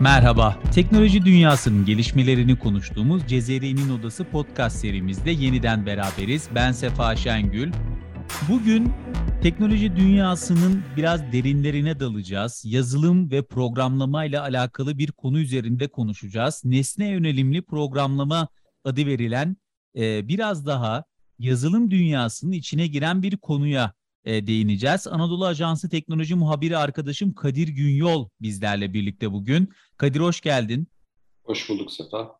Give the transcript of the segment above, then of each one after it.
Merhaba. Teknoloji dünyasının gelişmelerini konuştuğumuz Cezeri'nin Odası podcast serimizde yeniden beraberiz. Ben Sefa Şengül. Bugün teknoloji dünyasının biraz derinlerine dalacağız. Yazılım ve programlama ile alakalı bir konu üzerinde konuşacağız. Nesne yönelimli programlama adı verilen e, biraz daha yazılım dünyasının içine giren bir konuya e, değineceğiz. Anadolu Ajansı Teknoloji Muhabiri arkadaşım Kadir Günyol bizlerle birlikte bugün. Kadir hoş geldin. Hoş bulduk Sefa.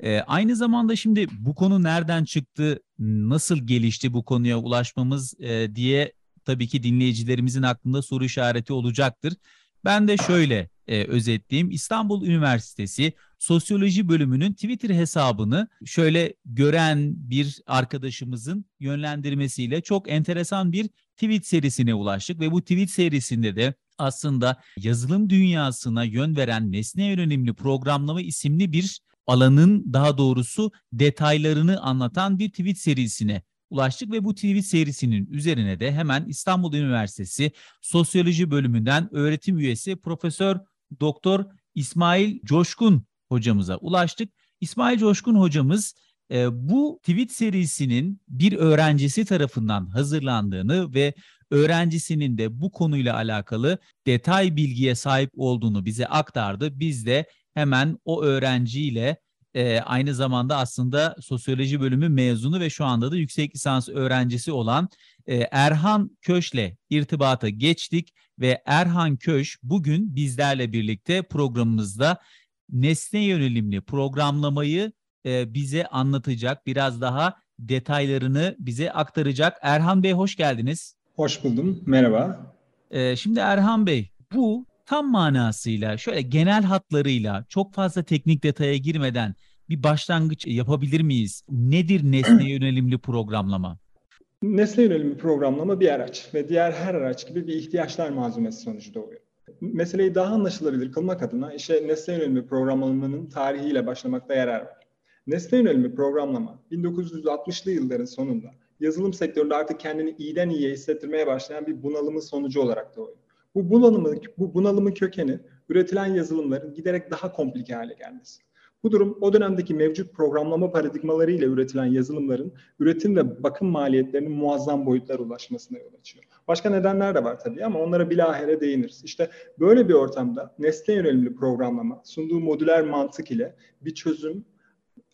E, aynı zamanda şimdi bu konu nereden çıktı, nasıl gelişti bu konuya ulaşmamız e, diye tabii ki dinleyicilerimizin aklında soru işareti olacaktır. Ben de şöyle e, özetleyeyim. İstanbul Üniversitesi Sosyoloji bölümünün Twitter hesabını şöyle gören bir arkadaşımızın yönlendirmesiyle çok enteresan bir tweet serisine ulaştık ve bu tweet serisinde de aslında yazılım dünyasına yön veren nesne yönelimli programlama isimli bir alanın daha doğrusu detaylarını anlatan bir tweet serisine ulaştık ve bu tweet serisinin üzerine de hemen İstanbul Üniversitesi Sosyoloji bölümünden öğretim üyesi Profesör Doktor İsmail Coşkun hocamıza ulaştık. İsmail Coşkun hocamız e, bu tweet serisinin bir öğrencisi tarafından hazırlandığını ve öğrencisinin de bu konuyla alakalı detay bilgiye sahip olduğunu bize aktardı. Biz de hemen o öğrenciyle e, aynı zamanda aslında sosyoloji bölümü mezunu ve şu anda da yüksek lisans öğrencisi olan e, Erhan Köş'le irtibata geçtik ve Erhan Köş bugün bizlerle birlikte programımızda nesne yönelimli programlamayı e, bize anlatacak, biraz daha detaylarını bize aktaracak. Erhan Bey hoş geldiniz. Hoş buldum, merhaba. E, şimdi Erhan Bey, bu tam manasıyla şöyle genel hatlarıyla çok fazla teknik detaya girmeden bir başlangıç yapabilir miyiz? Nedir nesne yönelimli programlama? Nesne yönelimli programlama bir araç ve diğer her araç gibi bir ihtiyaçlar malzumesi sonucu doğuyor. Meseleyi daha anlaşılabilir kılmak adına işe nesne yönelimli programlamanın tarihiyle başlamakta yarar var. Nesne yönelimli programlama 1960'lı yılların sonunda yazılım sektöründe artık kendini iyiden iyiye hissettirmeye başlayan bir bunalımın sonucu olarak doğuyor. Bu bunalımın, bu bunalımın kökeni üretilen yazılımların giderek daha komplike hale gelmesi. Bu durum o dönemdeki mevcut programlama paradigmaları ile üretilen yazılımların üretim ve bakım maliyetlerinin muazzam boyutlara ulaşmasına yol açıyor. Başka nedenler de var tabii ama onlara bilahare değiniriz. İşte böyle bir ortamda nesne yönelimli programlama sunduğu modüler mantık ile bir çözüm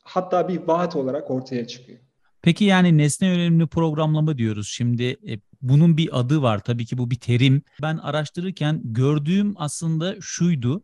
hatta bir vaat olarak ortaya çıkıyor. Peki yani nesne yönelimli programlama diyoruz. Şimdi e, bunun bir adı var. Tabii ki bu bir terim. Ben araştırırken gördüğüm aslında şuydu.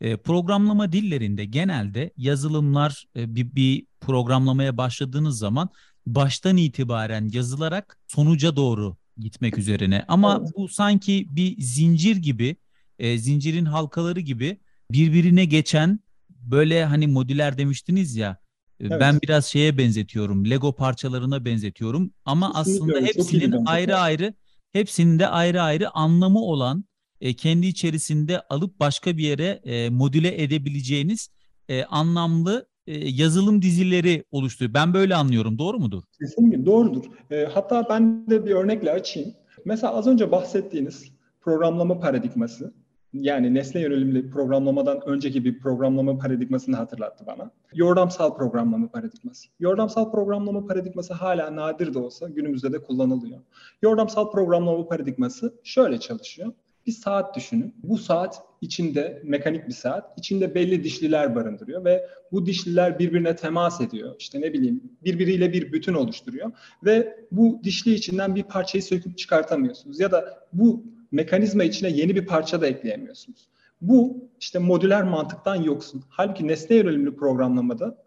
E, programlama dillerinde genelde yazılımlar e, bir, bir programlamaya başladığınız zaman baştan itibaren yazılarak sonuca doğru gitmek üzerine. Ama evet. bu sanki bir zincir gibi, e, zincirin halkaları gibi birbirine geçen böyle hani modüler demiştiniz ya. Evet. Ben biraz şeye benzetiyorum. Lego parçalarına benzetiyorum. Ama Kesinlikle aslında öyle. hepsinin ayrı ayrı, hepsinin de ayrı ayrı anlamı olan e, kendi içerisinde alıp başka bir yere e, modüle edebileceğiniz e, anlamlı e, yazılım dizileri oluşturuyor. Ben böyle anlıyorum. Doğru mudur? Kesinlikle doğrudur. E, hatta ben de bir örnekle açayım. Mesela az önce bahsettiğiniz programlama paradigması yani nesne yönelimli programlamadan önceki bir programlama paradigmasını hatırlattı bana. Yordamsal programlama paradigması. Yordamsal programlama paradigması hala nadir de olsa günümüzde de kullanılıyor. Yordamsal programlama paradigması şöyle çalışıyor bir saat düşünün. Bu saat içinde mekanik bir saat, içinde belli dişliler barındırıyor ve bu dişliler birbirine temas ediyor. İşte ne bileyim birbiriyle bir bütün oluşturuyor ve bu dişli içinden bir parçayı söküp çıkartamıyorsunuz ya da bu mekanizma içine yeni bir parça da ekleyemiyorsunuz. Bu işte modüler mantıktan yoksun. Halbuki nesne yönelimli programlamada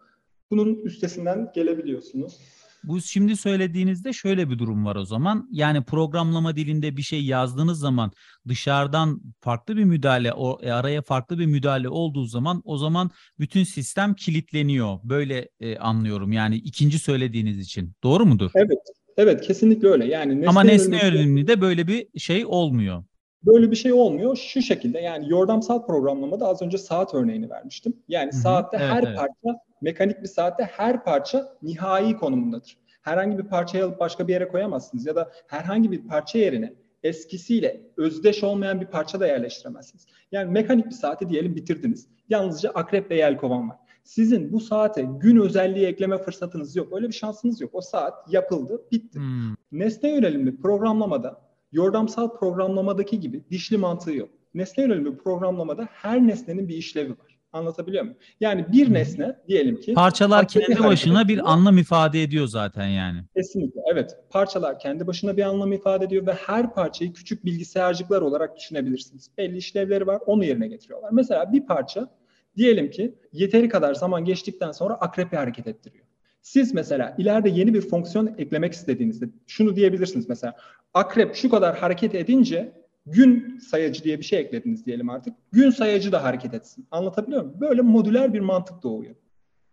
bunun üstesinden gelebiliyorsunuz. Bu şimdi söylediğinizde şöyle bir durum var o zaman. Yani programlama dilinde bir şey yazdığınız zaman dışarıdan farklı bir müdahale, o e, araya farklı bir müdahale olduğu zaman o zaman bütün sistem kilitleniyor. Böyle e, anlıyorum yani ikinci söylediğiniz için. Doğru mudur? Evet. Evet kesinlikle öyle. Yani nesne Ama nesne yönelimli böyle bir şey olmuyor. Böyle bir şey olmuyor. Şu şekilde yani yordamsal programlamada az önce saat örneğini vermiştim. Yani Hı-hı. saatte evet, her evet. parça mekanik bir saatte her parça nihai konumundadır. Herhangi bir parçayı alıp başka bir yere koyamazsınız ya da herhangi bir parça yerine eskisiyle özdeş olmayan bir parça da yerleştiremezsiniz. Yani mekanik bir saati diyelim bitirdiniz. Yalnızca akrep ve yelkovan var. Sizin bu saate gün özelliği ekleme fırsatınız yok. Öyle bir şansınız yok. O saat yapıldı, bitti. Hmm. Nesne yönelimli programlamada, yordamsal programlamadaki gibi dişli mantığı yok. Nesne yönelimli programlamada her nesnenin bir işlevi var. Anlatabiliyor muyum? Yani bir nesne diyelim ki parçalar kendi başına bir anlam ifade ediyor zaten yani. Kesinlikle evet. Parçalar kendi başına bir anlam ifade ediyor ve her parçayı küçük bilgisayarcıklar olarak düşünebilirsiniz. Belli işlevleri var, onu yerine getiriyorlar. Mesela bir parça diyelim ki yeteri kadar zaman geçtikten sonra akrepi hareket ettiriyor. Siz mesela ileride yeni bir fonksiyon eklemek istediğinizde şunu diyebilirsiniz mesela akrep şu kadar hareket edince gün sayacı diye bir şey eklediniz diyelim artık. Gün sayacı da hareket etsin. Anlatabiliyor muyum? Böyle modüler bir mantık doğuyor.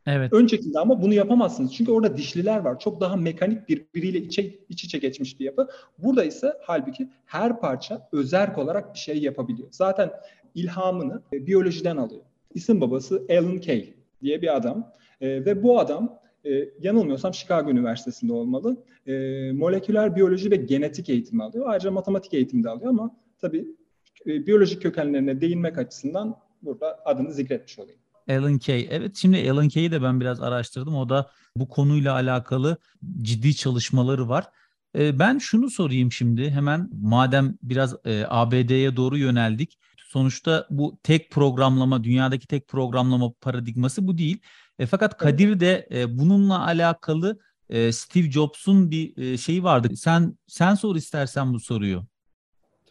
Evet. Öncekinde ama bunu yapamazsınız. Çünkü orada dişliler var. Çok daha mekanik birbiriyle içe, iç içe geçmiş bir yapı. Burada ise halbuki her parça özerk olarak bir şey yapabiliyor. Zaten ilhamını e, biyolojiden alıyor. İsim babası Alan Kay diye bir adam. E, ve bu adam e, yanılmıyorsam Chicago Üniversitesi'nde olmalı. E, moleküler biyoloji ve genetik eğitimi alıyor. Ayrıca matematik eğitimi de alıyor ama tabii e, biyolojik kökenlerine değinmek açısından burada adını zikretmiş olayım. Alan Kay. Evet şimdi Alan Kay'i de ben biraz araştırdım. O da bu konuyla alakalı ciddi çalışmaları var. E, ben şunu sorayım şimdi hemen madem biraz e, ABD'ye doğru yöneldik. Sonuçta bu tek programlama, dünyadaki tek programlama paradigması bu değil. E, fakat Kadir de e, bununla alakalı e, Steve Jobs'un bir e, şeyi vardı. Sen sen sor istersen bu soruyu.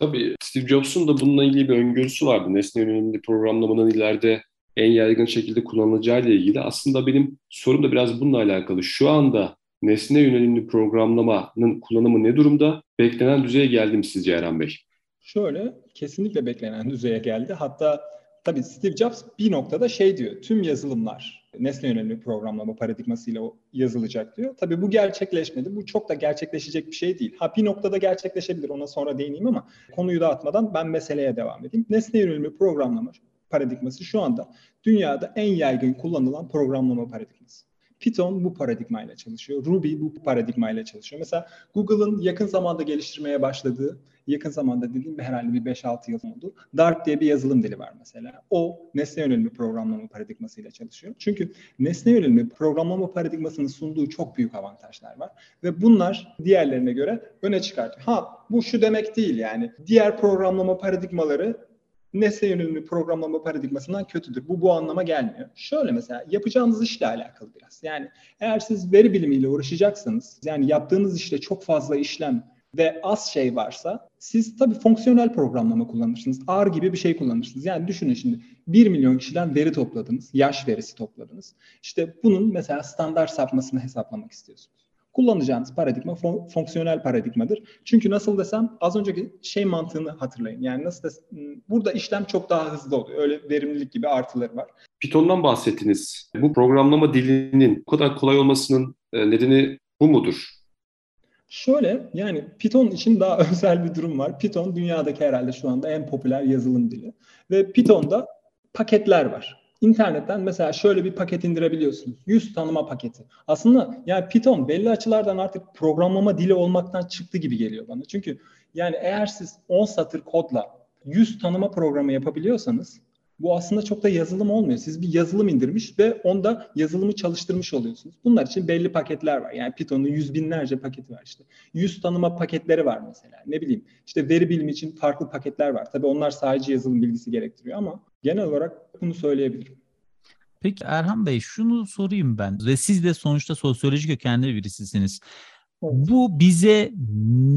Tabii Steve Jobs'un da bununla ilgili bir öngörüsü vardı. Nesne yönelimli programlamanın ileride en yaygın şekilde kullanılacağı ile ilgili. Aslında benim sorum da biraz bununla alakalı. Şu anda nesne yönelimli programlamanın kullanımı ne durumda? Beklenen düzeye geldi mi sizce Eren Bey? Şöyle, kesinlikle beklenen düzeye geldi. Hatta tabii Steve Jobs bir noktada şey diyor, tüm yazılımlar nesne yönelimli programlama paradigmasıyla yazılacak diyor. Tabii bu gerçekleşmedi. Bu çok da gerçekleşecek bir şey değil. Ha bir noktada gerçekleşebilir ona sonra değineyim ama konuyu dağıtmadan ben meseleye devam edeyim. Nesne yönelimli programlama paradigması şu anda dünyada en yaygın kullanılan programlama paradigması. Python bu paradigmayla çalışıyor. Ruby bu paradigmayla çalışıyor. Mesela Google'ın yakın zamanda geliştirmeye başladığı, yakın zamanda dediğim herhalde bir 5-6 yıl oldu. Dart diye bir yazılım dili var mesela. O nesne yönelimli programlama paradigmasıyla çalışıyor. Çünkü nesne yönelimli programlama paradigmasının sunduğu çok büyük avantajlar var. Ve bunlar diğerlerine göre öne çıkartıyor. Ha bu şu demek değil yani. Diğer programlama paradigmaları nesne yönelimli programlama paradigmasından kötüdür. Bu bu anlama gelmiyor. Şöyle mesela yapacağınız işle alakalı biraz. Yani eğer siz veri bilimiyle uğraşacaksanız yani yaptığınız işte çok fazla işlem ve az şey varsa siz tabii fonksiyonel programlama kullanırsınız. R gibi bir şey kullanırsınız. Yani düşünün şimdi 1 milyon kişiden veri topladınız. Yaş verisi topladınız. İşte bunun mesela standart sapmasını hesaplamak istiyorsunuz kullanacağınız paradigma fon, fonksiyonel paradigmadır. Çünkü nasıl desem az önceki şey mantığını hatırlayın. Yani nasıl desem, burada işlem çok daha hızlı oluyor. Öyle verimlilik gibi artıları var. Python'dan bahsettiniz. Bu programlama dilinin bu kadar kolay olmasının e, nedeni bu mudur? Şöyle yani Python için daha özel bir durum var. Python dünyadaki herhalde şu anda en popüler yazılım dili. Ve Python'da paketler var. İnternetten mesela şöyle bir paket indirebiliyorsunuz. Yüz tanıma paketi. Aslında yani Python belli açılardan artık programlama dili olmaktan çıktı gibi geliyor bana. Çünkü yani eğer siz 10 satır kodla yüz tanıma programı yapabiliyorsanız bu aslında çok da yazılım olmuyor. Siz bir yazılım indirmiş ve onda yazılımı çalıştırmış oluyorsunuz. Bunlar için belli paketler var. Yani Python'un yüz binlerce paketi var işte. Yüz tanıma paketleri var mesela. Ne bileyim işte veri bilimi için farklı paketler var. Tabii onlar sadece yazılım bilgisi gerektiriyor ama genel olarak bunu söyleyebilirim. Peki Erhan Bey şunu sorayım ben. Ve siz de sonuçta sosyoloji kökenli birisisiniz. Bu bize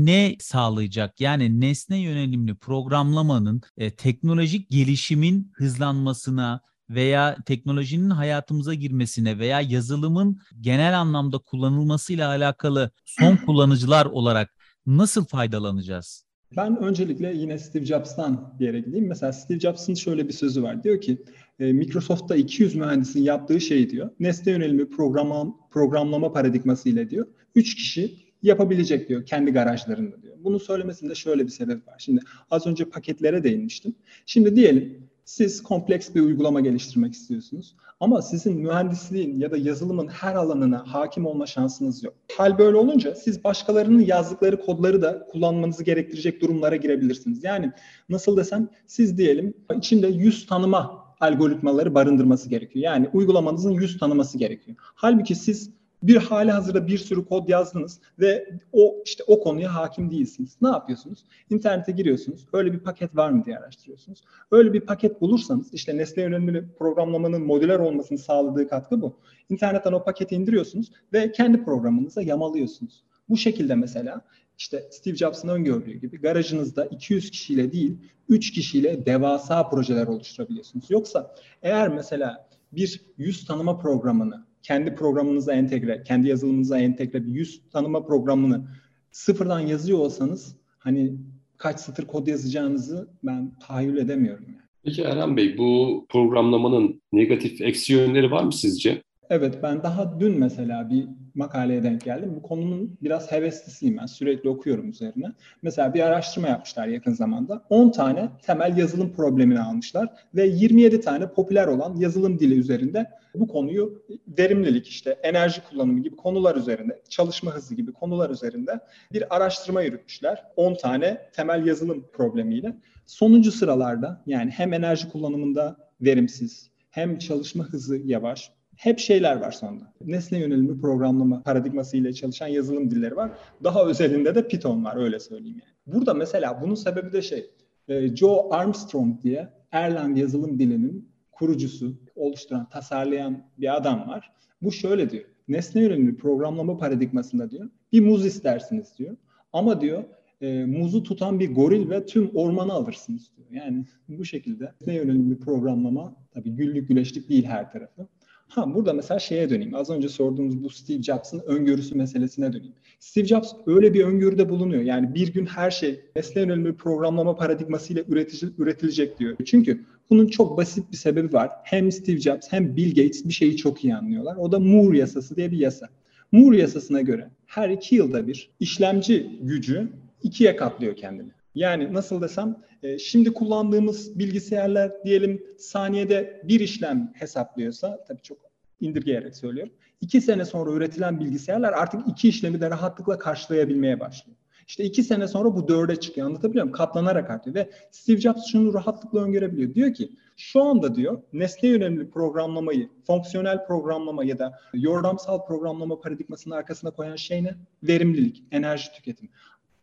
ne sağlayacak? Yani nesne yönelimli programlamanın e, teknolojik gelişimin hızlanmasına veya teknolojinin hayatımıza girmesine veya yazılımın genel anlamda kullanılmasıyla alakalı son kullanıcılar olarak nasıl faydalanacağız? Ben öncelikle yine Steve Jobs'tan bir yere gideyim. Mesela Steve Jobs'ın şöyle bir sözü var. Diyor ki e, Microsoft'ta 200 mühendisin yaptığı şey diyor. Nesne yönelimli program, programlama paradigması ile diyor. 3 kişi yapabilecek diyor kendi garajlarında diyor. Bunu söylemesinde şöyle bir sebep var. Şimdi az önce paketlere değinmiştim. Şimdi diyelim Siz kompleks bir uygulama geliştirmek istiyorsunuz. Ama sizin mühendisliğin ya da yazılımın her alanına hakim olma şansınız yok. Hal böyle olunca siz başkalarının yazdıkları kodları da kullanmanızı gerektirecek durumlara girebilirsiniz. Yani nasıl desem siz diyelim içinde yüz tanıma algoritmaları barındırması gerekiyor. Yani uygulamanızın yüz tanıması gerekiyor. Halbuki siz bir hali hazırda bir sürü kod yazdınız ve o işte o konuya hakim değilsiniz. Ne yapıyorsunuz? İnternete giriyorsunuz. Öyle bir paket var mı diye araştırıyorsunuz. Öyle bir paket bulursanız işte nesne yönelimli programlamanın modüler olmasını sağladığı katkı bu. İnternetten o paketi indiriyorsunuz ve kendi programınıza yamalıyorsunuz. Bu şekilde mesela işte Steve Jobs'ın öngördüğü gibi garajınızda 200 kişiyle değil 3 kişiyle devasa projeler oluşturabiliyorsunuz. Yoksa eğer mesela bir yüz tanıma programını kendi programınıza entegre, kendi yazılımınıza entegre bir yüz tanıma programını sıfırdan yazıyor olsanız hani kaç satır kod yazacağınızı ben tahayyül edemiyorum. Yani. Peki Eren Bey bu programlamanın negatif eksi yönleri var mı sizce? Evet ben daha dün mesela bir makaleye denk geldim. Bu konunun biraz heveslisiyim ben. Sürekli okuyorum üzerine. Mesela bir araştırma yapmışlar yakın zamanda. 10 tane temel yazılım problemini almışlar ve 27 tane popüler olan yazılım dili üzerinde bu konuyu verimlilik işte enerji kullanımı gibi konular üzerinde, çalışma hızı gibi konular üzerinde bir araştırma yürütmüşler. 10 tane temel yazılım problemiyle. Sonuncu sıralarda yani hem enerji kullanımında verimsiz, hem çalışma hızı yavaş, hep şeyler var sonunda. Nesne yönelimli programlama paradigması ile çalışan yazılım dilleri var. Daha özelinde de Python var öyle söyleyeyim yani. Burada mesela bunun sebebi de şey, e, Joe Armstrong diye Erlang yazılım dilinin kurucusu, oluşturan, tasarlayan bir adam var. Bu şöyle diyor. Nesne yönelimli programlama paradigmasında diyor, bir muz istersiniz diyor. Ama diyor e, muzu tutan bir goril ve tüm ormanı alırsınız diyor. Yani bu şekilde nesne yönelimli programlama tabii güllük güleşlik değil her tarafı. Ha burada mesela şeye döneyim. Az önce sorduğumuz bu Steve Jobs'ın öngörüsü meselesine döneyim. Steve Jobs öyle bir öngörüde bulunuyor. Yani bir gün her şey nesne yönelimli programlama paradigmasıyla üretici, üretilecek diyor. Çünkü bunun çok basit bir sebebi var. Hem Steve Jobs hem Bill Gates bir şeyi çok iyi anlıyorlar. O da Moore yasası diye bir yasa. Moore yasasına göre her iki yılda bir işlemci gücü ikiye katlıyor kendini. Yani nasıl desem e, şimdi kullandığımız bilgisayarlar diyelim saniyede bir işlem hesaplıyorsa tabii çok indirgeyerek söylüyorum. İki sene sonra üretilen bilgisayarlar artık iki işlemi de rahatlıkla karşılayabilmeye başlıyor. İşte iki sene sonra bu dörde çıkıyor. Anlatabiliyor muyum? Katlanarak artıyor. Ve Steve Jobs şunu rahatlıkla öngörebiliyor. Diyor ki şu anda diyor nesne yönelimli programlamayı, fonksiyonel programlama ya da yordamsal programlama paradigmasının arkasına koyan şey ne? Verimlilik, enerji tüketimi.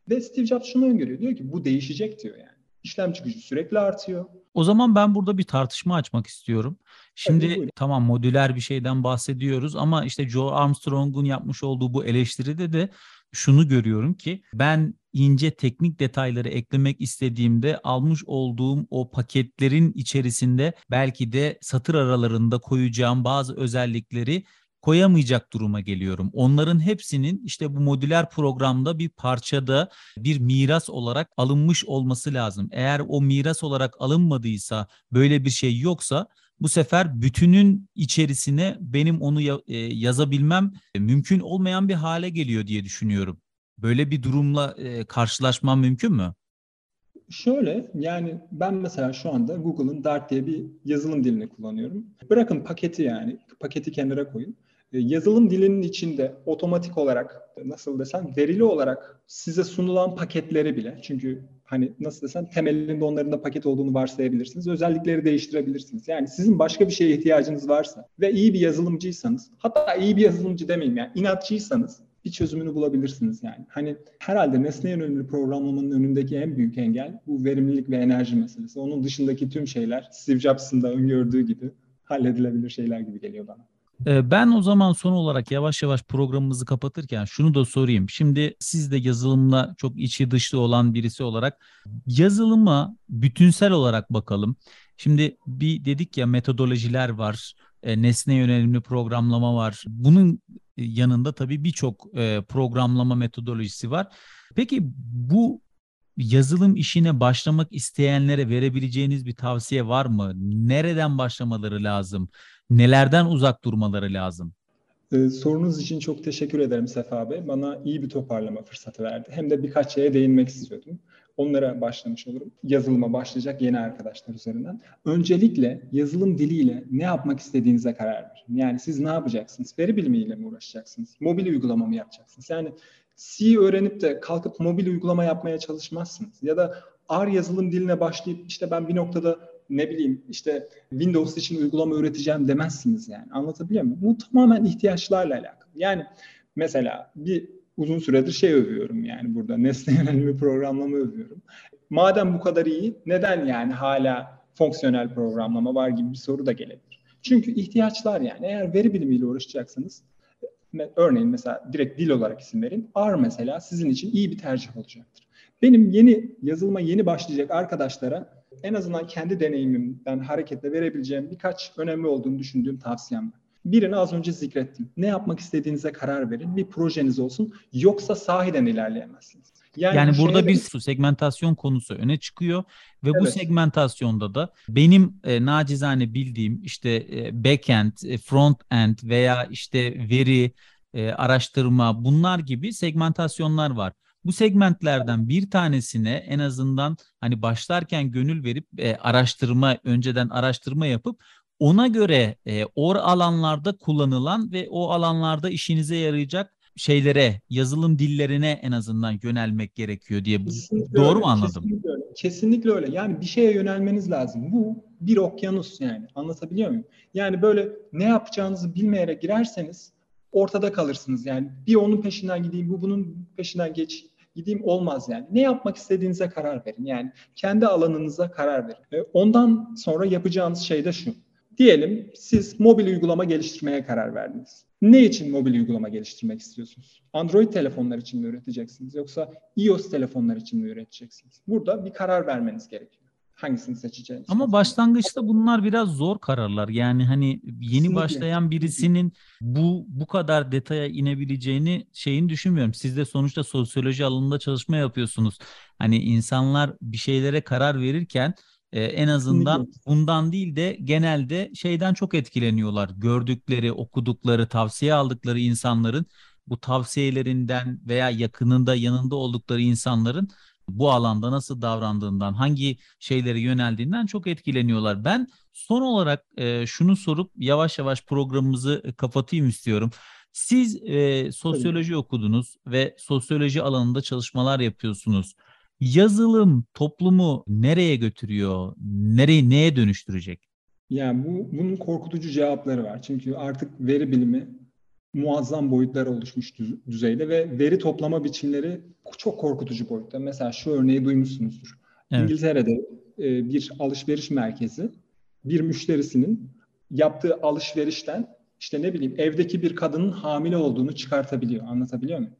Ve Steve Jobs şunu öngörüyor. Diyor ki bu değişecek diyor yani. İşlemci gücü sürekli artıyor. O zaman ben burada bir tartışma açmak istiyorum. Şimdi Tabii, tamam modüler bir şeyden bahsediyoruz ama işte Joe Armstrong'un yapmış olduğu bu eleştiride de şunu görüyorum ki ben ince teknik detayları eklemek istediğimde almış olduğum o paketlerin içerisinde belki de satır aralarında koyacağım bazı özellikleri koyamayacak duruma geliyorum. Onların hepsinin işte bu modüler programda bir parçada bir miras olarak alınmış olması lazım. Eğer o miras olarak alınmadıysa, böyle bir şey yoksa bu sefer bütünün içerisine benim onu e, yazabilmem mümkün olmayan bir hale geliyor diye düşünüyorum. Böyle bir durumla e, karşılaşmam mümkün mü? Şöyle yani ben mesela şu anda Google'ın Dart diye bir yazılım dilini kullanıyorum. Bırakın paketi yani paketi kenara koyun. E, yazılım dilinin içinde otomatik olarak nasıl desem verili olarak size sunulan paketleri bile çünkü hani nasıl desem temelinde onların da paket olduğunu varsayabilirsiniz. Özellikleri değiştirebilirsiniz. Yani sizin başka bir şeye ihtiyacınız varsa ve iyi bir yazılımcıysanız hatta iyi bir yazılımcı demeyeyim yani inatçıysanız bir çözümünü bulabilirsiniz yani. Hani herhalde nesne yönelimli programlamanın önündeki en büyük engel bu verimlilik ve enerji meselesi. Onun dışındaki tüm şeyler Steve Jobs'ın da öngördüğü gibi halledilebilir şeyler gibi geliyor bana. Ee, ben o zaman son olarak yavaş yavaş programımızı kapatırken şunu da sorayım. Şimdi siz de yazılımla çok içi dışlı olan birisi olarak yazılıma bütünsel olarak bakalım. Şimdi bir dedik ya metodolojiler var, e, nesne yönelimli programlama var. Bunun yanında tabii birçok e, programlama metodolojisi var. Peki bu yazılım işine başlamak isteyenlere verebileceğiniz bir tavsiye var mı? Nereden başlamaları lazım? Nelerden uzak durmaları lazım? Ee, sorunuz için çok teşekkür ederim Sefa Bey. Bana iyi bir toparlama fırsatı verdi. Hem de birkaç şeye değinmek istiyordum. Onlara başlamış olurum. Yazılıma başlayacak yeni arkadaşlar üzerinden. Öncelikle yazılım diliyle ne yapmak istediğinize karar verin. Yani siz ne yapacaksınız? Veri bilimiyle mi uğraşacaksınız? Mobil uygulama mı yapacaksınız? Yani C öğrenip de kalkıp mobil uygulama yapmaya çalışmazsınız. Ya da R yazılım diline başlayıp işte ben bir noktada ne bileyim işte Windows için uygulama üreteceğim demezsiniz yani. Anlatabiliyor muyum? Bu tamamen ihtiyaçlarla alakalı. Yani mesela bir uzun süredir şey övüyorum yani burada nesne yönelimli programlama övüyorum. Madem bu kadar iyi neden yani hala fonksiyonel programlama var gibi bir soru da gelebilir. Çünkü ihtiyaçlar yani eğer veri bilimiyle uğraşacaksanız örneğin mesela direkt dil olarak isim verin. R mesela sizin için iyi bir tercih olacaktır. Benim yeni yazılıma yeni başlayacak arkadaşlara en azından kendi deneyimimden hareketle verebileceğim birkaç önemli olduğunu düşündüğüm tavsiyem var. Birini az önce zikrettim. Ne yapmak istediğinize karar verin. Bir projeniz olsun. Yoksa sahiden ilerleyemezsiniz. Yani, yani burada bir segmentasyon konusu öne çıkıyor ve evet. bu segmentasyonda da benim e, nacizane bildiğim işte e, backend, e, frontend veya işte veri, e, araştırma bunlar gibi segmentasyonlar var. Bu segmentlerden bir tanesine en azından hani başlarken gönül verip e, araştırma önceden araştırma yapıp ona göre e, o alanlarda kullanılan ve o alanlarda işinize yarayacak şeylere, yazılım dillerine en azından yönelmek gerekiyor diye. Kesinlikle Doğru öyle, mu anladım? Kesinlikle öyle. Kesinlikle öyle. Yani bir şeye yönelmeniz lazım. Bu bir okyanus yani. Anlatabiliyor muyum? Yani böyle ne yapacağınızı bilmeyerek girerseniz ortada kalırsınız. Yani bir onun peşinden gideyim, bu bunun peşinden geç gideyim olmaz yani. Ne yapmak istediğinize karar verin. Yani kendi alanınıza karar verin. Ondan sonra yapacağınız şey de şu. Diyelim siz mobil uygulama geliştirmeye karar verdiniz. Ne için mobil uygulama geliştirmek istiyorsunuz? Android telefonlar için mi üreteceksiniz yoksa iOS telefonlar için mi üreteceksiniz? Burada bir karar vermeniz gerekiyor. Hangisini seçeceğiniz? Ama başlangıçta bunlar biraz zor kararlar. Yani hani yeni Kesinlikle. başlayan birisinin bu bu kadar detaya inebileceğini şeyin düşünmüyorum. Siz de sonuçta sosyoloji alanında çalışma yapıyorsunuz. Hani insanlar bir şeylere karar verirken ee, en azından bundan değil de genelde şeyden çok etkileniyorlar. Gördükleri, okudukları, tavsiye aldıkları insanların bu tavsiyelerinden veya yakınında, yanında oldukları insanların bu alanda nasıl davrandığından, hangi şeylere yöneldiğinden çok etkileniyorlar. Ben son olarak e, şunu sorup yavaş yavaş programımızı kapatayım istiyorum. Siz e, sosyoloji Tabii. okudunuz ve sosyoloji alanında çalışmalar yapıyorsunuz yazılım toplumu nereye götürüyor? Nereye neye dönüştürecek? Yani bu bunun korkutucu cevapları var. Çünkü artık veri bilimi muazzam boyutlara oluşmuş düzeyde ve veri toplama biçimleri çok korkutucu boyutta. Mesela şu örneği duymuşsunuzdur. Evet. İngiltere'de e, bir alışveriş merkezi bir müşterisinin yaptığı alışverişten işte ne bileyim evdeki bir kadının hamile olduğunu çıkartabiliyor. Anlatabiliyor muyum?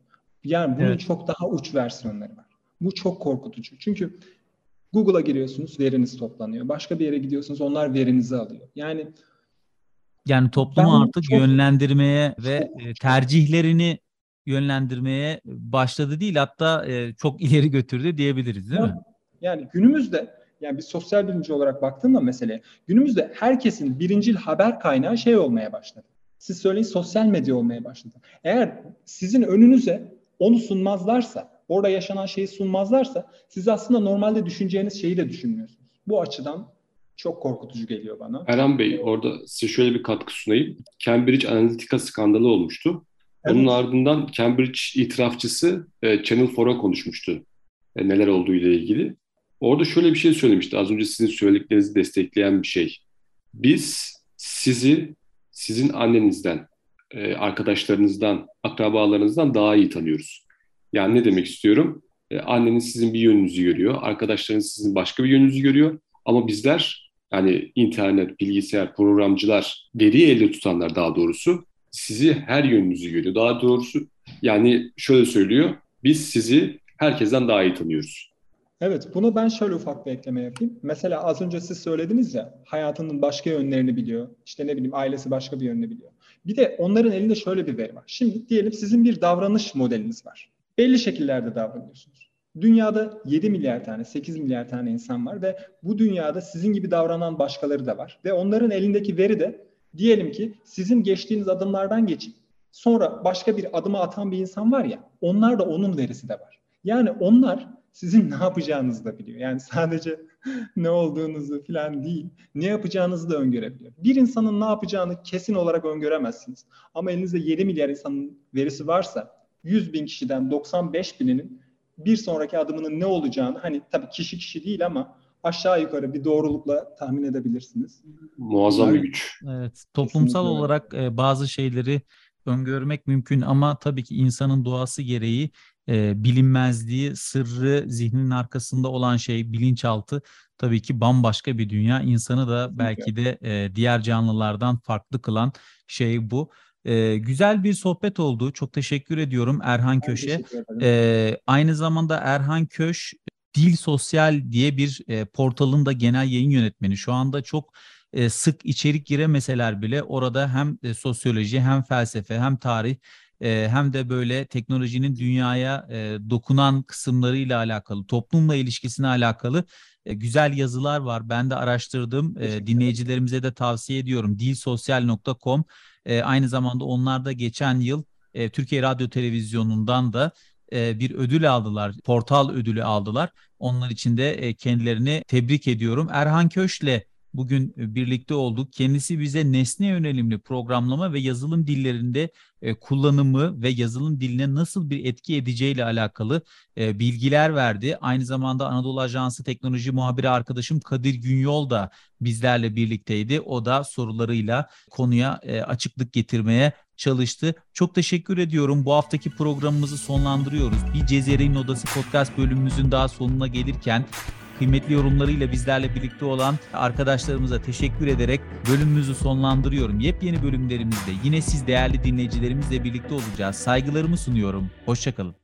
Yani bunun evet. çok daha uç versiyonları var. Bu çok korkutucu. Çünkü Google'a giriyorsunuz, veriniz toplanıyor. Başka bir yere gidiyorsunuz, onlar verinizi alıyor. Yani yani toplumu artık çok, yönlendirmeye ve e, tercihlerini yönlendirmeye başladı değil hatta e, çok ileri götürdü diyebiliriz değil mi? Yani günümüzde yani bir sosyal bilimci olarak baktığımda mesele günümüzde herkesin birincil haber kaynağı şey olmaya başladı. Siz söyleyin sosyal medya olmaya başladı. Eğer sizin önünüze onu sunmazlarsa orada yaşanan şeyi sunmazlarsa siz aslında normalde düşüneceğiniz şeyi de düşünmüyorsunuz. Bu açıdan çok korkutucu geliyor bana. Erhan Bey orada size şöyle bir katkı sunayım. Cambridge Analytica skandalı olmuştu. Evet. Onun ardından Cambridge itirafçısı e, Channel 4'a konuşmuştu e, neler olduğu ile ilgili. Orada şöyle bir şey söylemişti. Az önce sizin söylediklerinizi destekleyen bir şey. Biz sizi sizin annenizden, e, arkadaşlarınızdan, akrabalarınızdan daha iyi tanıyoruz. Yani ne demek istiyorum? Anneniz sizin bir yönünüzü görüyor, arkadaşlarınız sizin başka bir yönünüzü görüyor. Ama bizler yani internet, bilgisayar, programcılar, veriyi elde tutanlar daha doğrusu sizi her yönünüzü görüyor. Daha doğrusu yani şöyle söylüyor, biz sizi herkesten daha iyi tanıyoruz. Evet, buna ben şöyle ufak bir ekleme yapayım. Mesela az önce siz söylediniz ya, hayatının başka yönlerini biliyor. İşte ne bileyim ailesi başka bir yönünü biliyor. Bir de onların elinde şöyle bir veri var. Şimdi diyelim sizin bir davranış modeliniz var belli şekillerde davranıyorsunuz. Dünyada 7 milyar tane, 8 milyar tane insan var ve bu dünyada sizin gibi davranan başkaları da var. Ve onların elindeki veri de diyelim ki sizin geçtiğiniz adımlardan geçip sonra başka bir adıma atan bir insan var ya, onlar da onun verisi de var. Yani onlar sizin ne yapacağınızı da biliyor. Yani sadece ne olduğunuzu falan değil, ne yapacağınızı da öngörebiliyor. Bir insanın ne yapacağını kesin olarak öngöremezsiniz. Ama elinizde 7 milyar insanın verisi varsa 100 bin kişiden 95 bininin bir sonraki adımının ne olacağını hani tabii kişi kişi değil ama aşağı yukarı bir doğrulukla tahmin edebilirsiniz. Muazzam bir güç. Evet, toplumsal Kesinlikle. olarak e, bazı şeyleri öngörmek mümkün ama tabii ki insanın doğası gereği e, bilinmezliği, sırrı, zihninin arkasında olan şey, bilinçaltı tabii ki bambaşka bir dünya. İnsanı da belki de e, diğer canlılardan farklı kılan şey bu. E, güzel bir sohbet oldu. Çok teşekkür ediyorum Erhan Ben Köşe. Ee, aynı zamanda Erhan Köş Dil Sosyal diye bir e, portalın da genel yayın yönetmeni. Şu anda çok e, sık içerik giremeseler bile orada hem e, sosyoloji hem felsefe hem tarih e, hem de böyle teknolojinin dünyaya e, dokunan kısımlarıyla alakalı, toplumla ilişkisine alakalı e, güzel yazılar var. Ben de araştırdım. E, dinleyicilerimize de tavsiye ediyorum. Dilsosyal.com. E, aynı zamanda onlar da geçen yıl e, Türkiye Radyo Televizyonu'ndan da e, bir ödül aldılar. Portal ödülü aldılar. Onlar için de e, kendilerini tebrik ediyorum. Erhan Köş'le bugün e, birlikte olduk. Kendisi bize nesne yönelimli programlama ve yazılım dillerinde e, kullanımı ve yazılım diline nasıl bir etki edeceğiyle alakalı e, bilgiler verdi. Aynı zamanda Anadolu Ajansı teknoloji muhabiri arkadaşım Kadir Günyol da bizlerle birlikteydi. O da sorularıyla konuya açıklık getirmeye çalıştı. Çok teşekkür ediyorum. Bu haftaki programımızı sonlandırıyoruz. Bir Cezer'in Odası podcast bölümümüzün daha sonuna gelirken kıymetli yorumlarıyla bizlerle birlikte olan arkadaşlarımıza teşekkür ederek bölümümüzü sonlandırıyorum. Yepyeni bölümlerimizde yine siz değerli dinleyicilerimizle birlikte olacağız. Saygılarımı sunuyorum. Hoşçakalın.